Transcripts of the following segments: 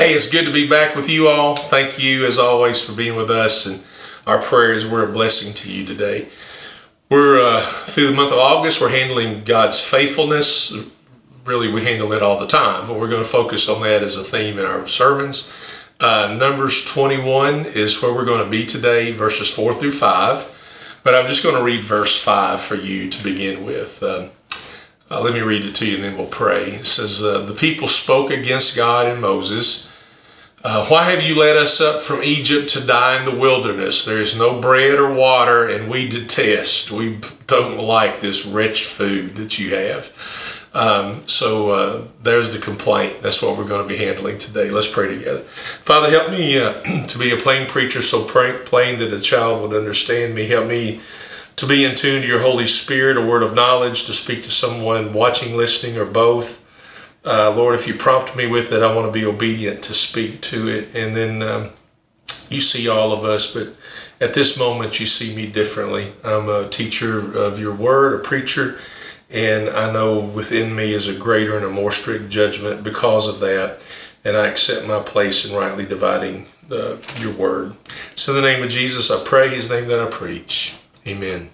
Hey, it's good to be back with you all. Thank you, as always, for being with us. And our prayers were a blessing to you today. We're uh, through the month of August, we're handling God's faithfulness. Really, we handle it all the time, but we're going to focus on that as a theme in our sermons. Uh, Numbers 21 is where we're going to be today, verses 4 through 5. But I'm just going to read verse 5 for you to begin with. Uh, uh, let me read it to you and then we'll pray. It says, uh, The people spoke against God and Moses. Uh, Why have you led us up from Egypt to die in the wilderness? There is no bread or water, and we detest, we don't like this rich food that you have. Um, so uh, there's the complaint. That's what we're going to be handling today. Let's pray together. Father, help me uh, to be a plain preacher, so plain that a child would understand me. Help me to be in tune to your Holy Spirit, a word of knowledge, to speak to someone watching, listening, or both. Uh, Lord, if you prompt me with it, I want to be obedient to speak to it. And then um, you see all of us, but at this moment, you see me differently. I'm a teacher of your word, a preacher, and I know within me is a greater and a more strict judgment because of that. And I accept my place in rightly dividing the, your word. So, in the name of Jesus, I pray, his name that I preach. Amen.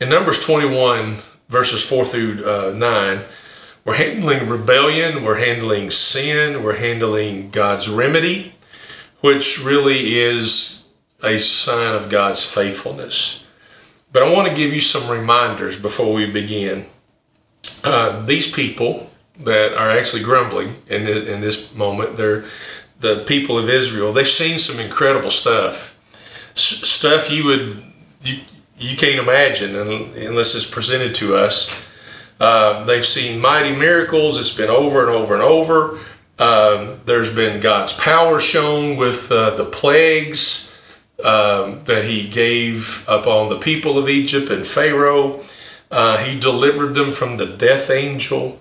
In Numbers 21, verses 4 through uh, 9, we're handling rebellion, we're handling sin, we're handling God's remedy, which really is a sign of God's faithfulness. But I want to give you some reminders before we begin. Uh, these people that are actually grumbling in, the, in this moment, they're the people of Israel. They've seen some incredible stuff, S- stuff you would you you can't imagine unless it's presented to us. Uh, they've seen mighty miracles. It's been over and over and over. Um, there's been God's power shown with uh, the plagues um, that He gave upon the people of Egypt and Pharaoh. Uh, he delivered them from the death angel.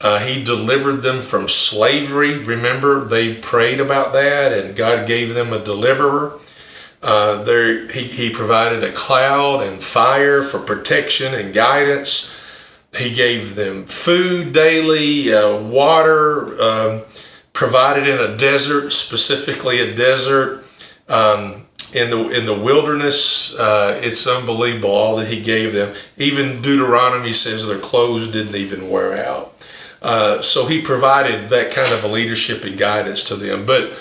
Uh, he delivered them from slavery. Remember, they prayed about that, and God gave them a deliverer. Uh, there, he, he provided a cloud and fire for protection and guidance. He gave them food daily, uh, water um, provided in a desert, specifically a desert. Um, in the in the wilderness, uh, it's unbelievable all that he gave them. Even Deuteronomy says their clothes didn't even wear out. Uh, so he provided that kind of a leadership and guidance to them. But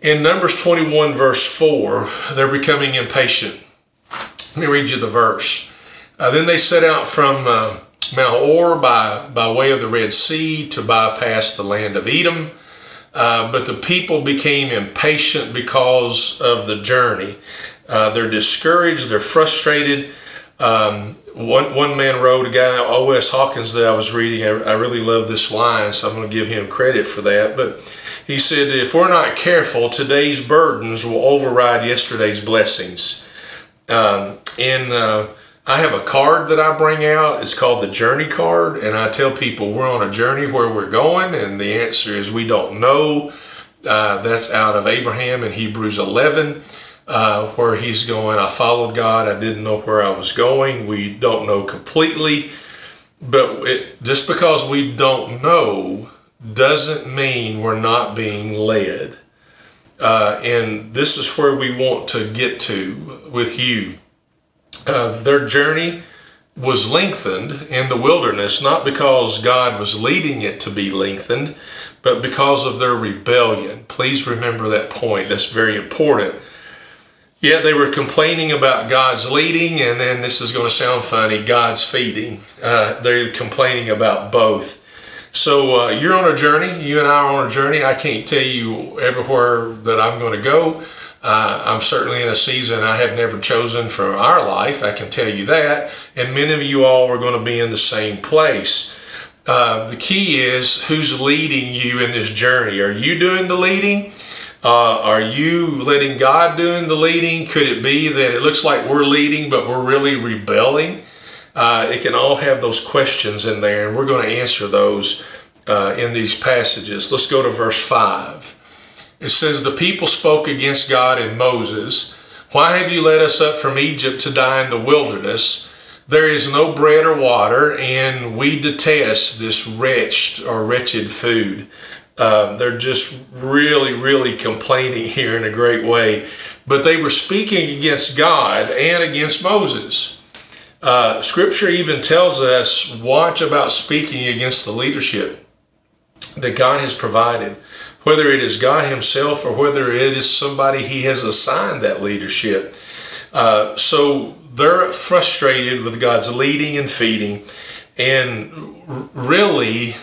in Numbers 21, verse 4, they're becoming impatient. Let me read you the verse. Uh, then they set out from uh, Mount Hor by, by way of the Red Sea to bypass the land of Edom. Uh, but the people became impatient because of the journey. Uh, they're discouraged, they're frustrated. Um, one, one man wrote, a guy, O.S. Hawkins, that I was reading, I, I really love this line, so I'm going to give him credit for that. But he said, if we're not careful, today's burdens will override yesterday's blessings. Um, and uh, I have a card that I bring out. It's called the Journey Card. And I tell people we're on a journey where we're going. And the answer is we don't know. Uh, that's out of Abraham in Hebrews 11. Uh, where he's going, I followed God. I didn't know where I was going. We don't know completely. But it, just because we don't know doesn't mean we're not being led. Uh, and this is where we want to get to with you. Uh, their journey was lengthened in the wilderness, not because God was leading it to be lengthened, but because of their rebellion. Please remember that point. That's very important. Yet they were complaining about God's leading, and then this is going to sound funny God's feeding. Uh, they're complaining about both. So uh, you're on a journey. You and I are on a journey. I can't tell you everywhere that I'm going to go. Uh, I'm certainly in a season I have never chosen for our life. I can tell you that. And many of you all are going to be in the same place. Uh, the key is who's leading you in this journey. Are you doing the leading? Uh, are you letting God doing the leading? Could it be that it looks like we're leading, but we're really rebelling? Uh, it can all have those questions in there, and we're going to answer those uh, in these passages. Let's go to verse 5. It says, The people spoke against God and Moses. Why have you led us up from Egypt to die in the wilderness? There is no bread or water, and we detest this wretched or wretched food. Um, they're just really, really complaining here in a great way. But they were speaking against God and against Moses. Uh, scripture even tells us watch about speaking against the leadership that God has provided, whether it is God Himself or whether it is somebody He has assigned that leadership. Uh, so they're frustrated with God's leading and feeding. And really,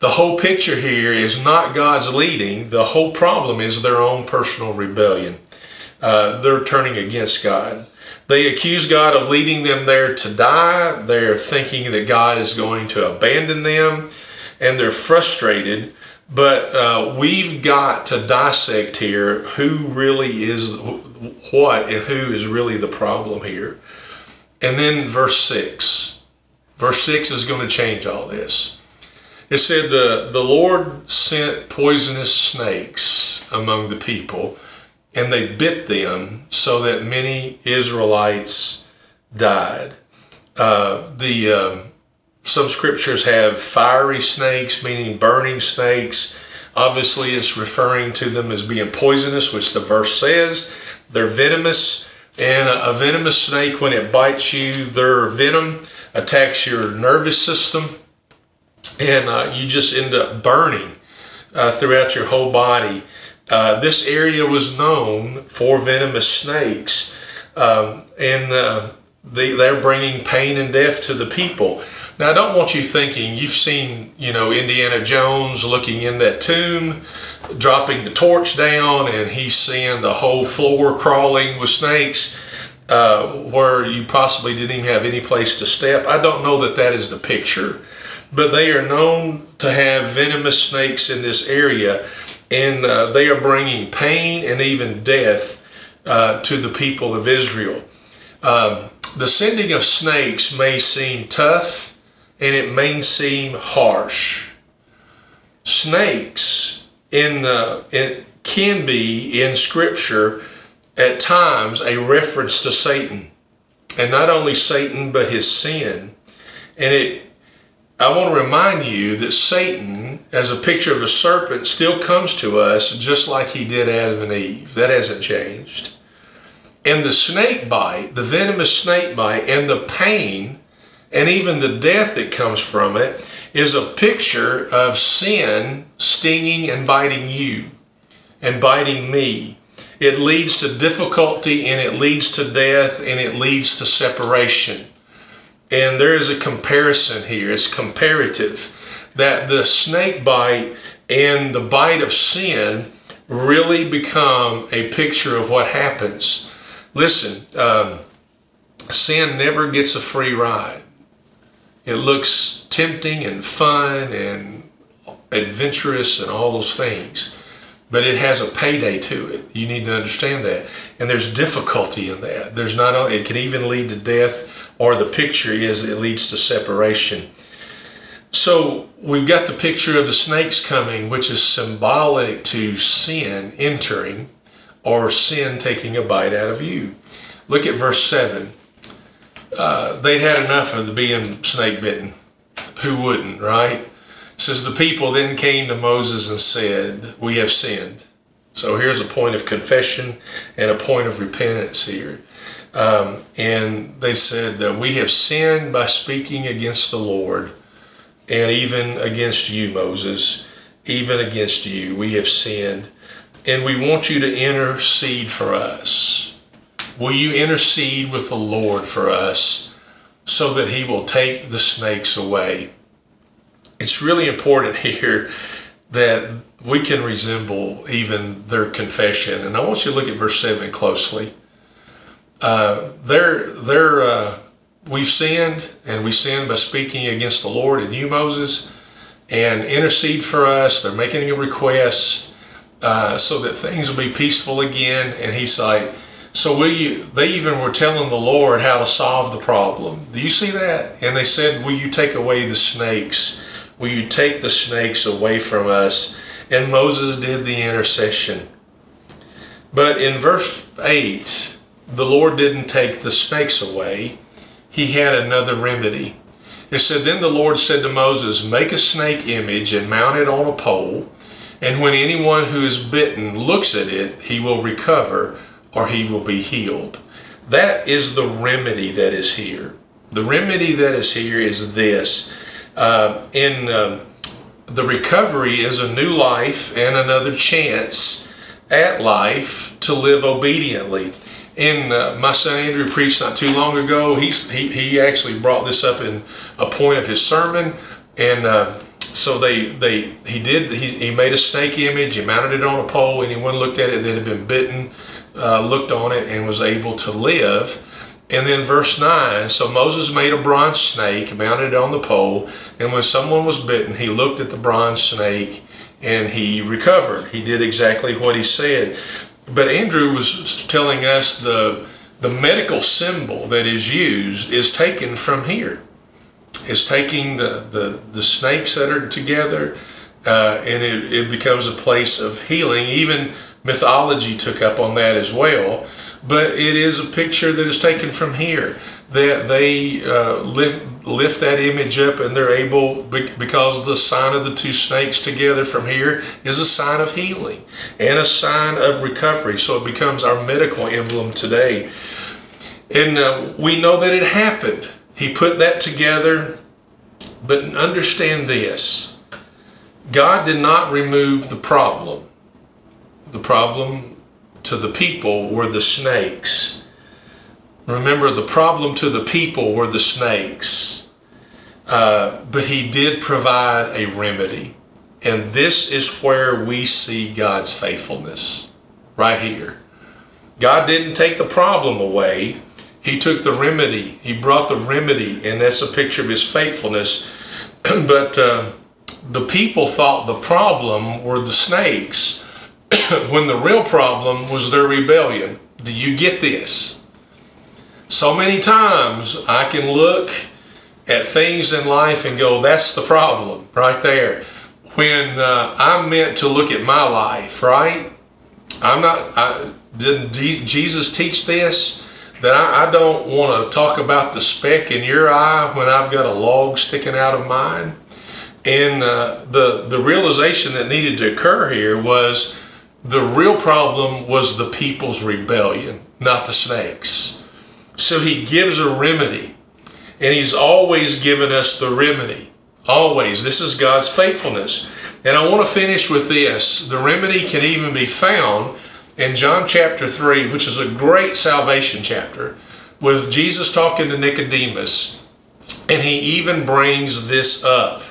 the whole picture here is not God's leading. The whole problem is their own personal rebellion. Uh, they're turning against God. They accuse God of leading them there to die. They're thinking that God is going to abandon them, and they're frustrated. But uh, we've got to dissect here who really is what and who is really the problem here. And then verse 6. Verse 6 is going to change all this. It said, the, the Lord sent poisonous snakes among the people and they bit them so that many Israelites died. Uh, the um, some scriptures have fiery snakes, meaning burning snakes. Obviously, it's referring to them as being poisonous, which the verse says. They're venomous, and a, venomous snake, when it bites you, their venom attacks your nervous system, and uh, you just end up burning uh, throughout your whole body. Uh, this area was known for venomous snakes, um, and uh, they, they're bringing pain and death to the people. Now, I don't want you thinking you've seen, you know, Indiana Jones looking in that tomb, dropping the torch down, and he's seeing the whole floor crawling with snakes, uh, where you possibly didn't even have any place to step. I don't know that that is the picture, but they are known to have venomous snakes in this area and uh, they are bringing pain and even death uh, to the people of Israel. Um, the sending of snakes may seem tough and it may seem harsh. Snakes in, uh, in, can be in Scripture at times a reference to Satan, and not only Satan but his sin. And it I want to remind you that Satan, as a picture of a serpent, still comes to us just like he did Adam and Eve. That hasn't changed. And the snake bite, the venomous snake bite, and the pain, and even the death that comes from it, is a picture of sin stinging and biting you and biting me. It leads to difficulty and it leads to death and it leads to separation. And there is a comparison here, it's comparative, that the snake bite and the bite of sin really become a picture of what happens. Listen, um, sin never gets a free ride. It looks tempting and fun and adventurous and all those things, but it has a payday to it. You need to understand that. And there's difficulty in that. There's not, only, it can even lead to death or the picture is it leads to separation. So we've got the picture of the snakes coming, which is symbolic to sin entering or sin taking a bite out of you. Look at verse 7. Uh, they'd had enough of the being snake bitten. Who wouldn't, right? Says the people then came to Moses and said, We have sinned. So here's a point of confession and a point of repentance here. Um, and they said, uh, We have sinned by speaking against the Lord and even against you, Moses, even against you. We have sinned. And we want you to intercede for us. Will you intercede with the Lord for us so that He will take the snakes away? It's really important here that we can resemble even their confession. And I want you to look at verse 7 closely uh, they're they're uh, we've sinned and we sinned by speaking against the Lord and you Moses and intercede for us they're making a request uh, so that things will be peaceful again and he's like so will you they even were telling the Lord how to solve the problem. Do you see that? And they said will you take away the snakes? Will you take the snakes away from us? And Moses did the intercession. But in verse 8 the Lord didn't take the snakes away, he had another remedy. It said, Then the Lord said to Moses, Make a snake image and mount it on a pole. And when anyone who is bitten looks at it, he will recover or he will be healed. That is the remedy that is here. The remedy that is here is this. Uh, in uh, the recovery is a new life and another chance at life to live obediently. And uh, my son Andrew preached not too long ago. He's, he, he actually brought this up in a point of his sermon. And uh, so they, they he did, he, he made a snake image, he mounted it on a pole, he and looked at it that had been bitten, uh, looked on it, and was able to live. And then verse 9 so Moses made a bronze snake, mounted it on the pole, and when someone was bitten, he looked at the bronze snake and he recovered. He did exactly what he said. But Andrew was telling us the, the medical symbol that is used is taken from here. It's taking the, the, the snakes that are together uh, and it, it becomes a place of healing. Even mythology took up on that as well. But it is a picture that is taken from here that they uh, lift, lift that image up and they're able, because the sign of the two snakes together from here is a sign of healing and a sign of recovery. So it becomes our medical emblem today. And uh, we know that it happened. He put that together, but understand this God did not remove the problem. The problem to the people were the snakes. Remember, the problem to the people were the snakes. Uh, but he did provide a remedy. And this is where we see God's faithfulness, right here. God didn't take the problem away, He took the remedy. He brought the remedy, and that's a picture of His faithfulness. but uh, the people thought the problem were the snakes when the real problem was their rebellion. Do you get this? So many times I can look at things in life and go, that's the problem right there. When uh, I'm meant to look at my life, right? I'm not, I, didn't Jesus teach this? That I, I don't want to talk about the speck in your eye when I've got a log sticking out of mine. And uh, the, the realization that needed to occur here was the real problem was the people's rebellion, not the snakes. So he gives a remedy, and he's always given us the remedy. Always. This is God's faithfulness. And I want to finish with this. The remedy can even be found in John chapter 3, which is a great salvation chapter, with Jesus talking to Nicodemus. And he even brings this up.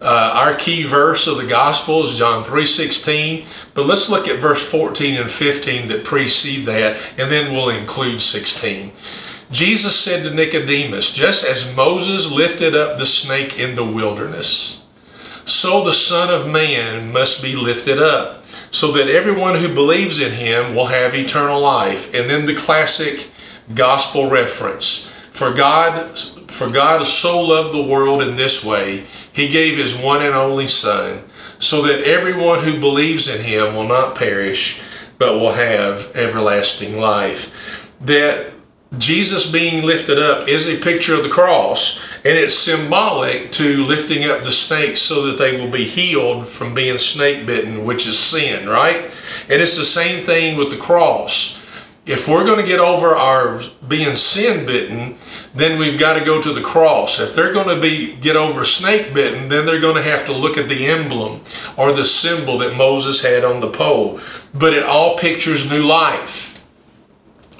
Uh, our key verse of the gospel is John 3:16, but let's look at verse 14 and 15 that precede that, and then we'll include 16. Jesus said to Nicodemus, just as Moses lifted up the snake in the wilderness, so the Son of Man must be lifted up, so that everyone who believes in him will have eternal life. And then the classic gospel reference. For God for God so loved the world in this way, he gave his one and only Son, so that everyone who believes in him will not perish, but will have everlasting life. That Jesus being lifted up is a picture of the cross, and it's symbolic to lifting up the snakes so that they will be healed from being snake bitten, which is sin, right? And it's the same thing with the cross. If we're going to get over our being sin bitten, then we've got to go to the cross. If they're going to be get over snake bitten, then they're going to have to look at the emblem or the symbol that Moses had on the pole. But it all pictures new life.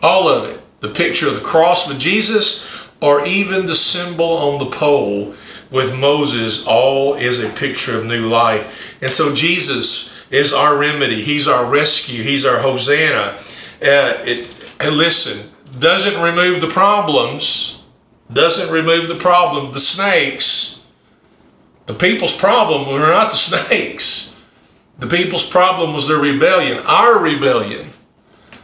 All of it. The picture of the cross with Jesus or even the symbol on the pole with Moses all is a picture of new life. And so Jesus is our remedy. He's our rescue. He's our Hosanna. Uh, it, listen, doesn't remove the problems, doesn't remove the problem. The snakes, the people's problem were not the snakes. The people's problem was their rebellion, our rebellion.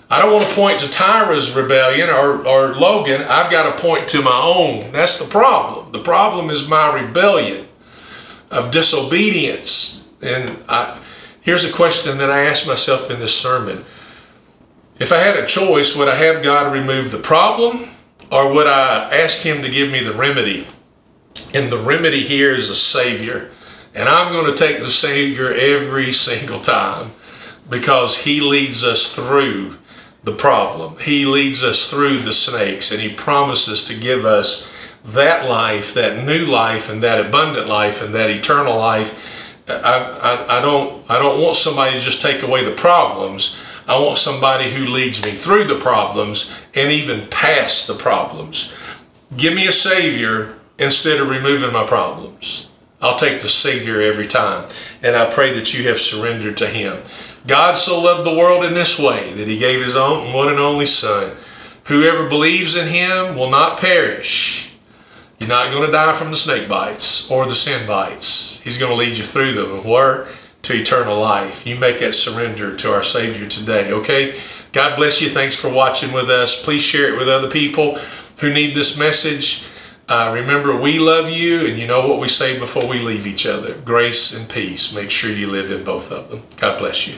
I don't want to point to Tyra's rebellion or, or Logan. I've got to point to my own. That's the problem. The problem is my rebellion of disobedience. And I, here's a question that I asked myself in this sermon. If I had a choice, would I have God remove the problem or would I ask Him to give me the remedy? And the remedy here is a Savior. And I'm going to take the Savior every single time because He leads us through the problem. He leads us through the snakes and He promises to give us that life, that new life, and that abundant life, and that eternal life. I, I, I, don't, I don't want somebody to just take away the problems. I want somebody who leads me through the problems and even past the problems. Give me a Savior instead of removing my problems. I'll take the Savior every time. And I pray that you have surrendered to Him. God so loved the world in this way that He gave His own one and only Son. Whoever believes in Him will not perish. You're not going to die from the snake bites or the sin bites. He's going to lead you through them. Where? To eternal life. You make that surrender to our Savior today, okay? God bless you. Thanks for watching with us. Please share it with other people who need this message. Uh, remember, we love you, and you know what we say before we leave each other grace and peace. Make sure you live in both of them. God bless you.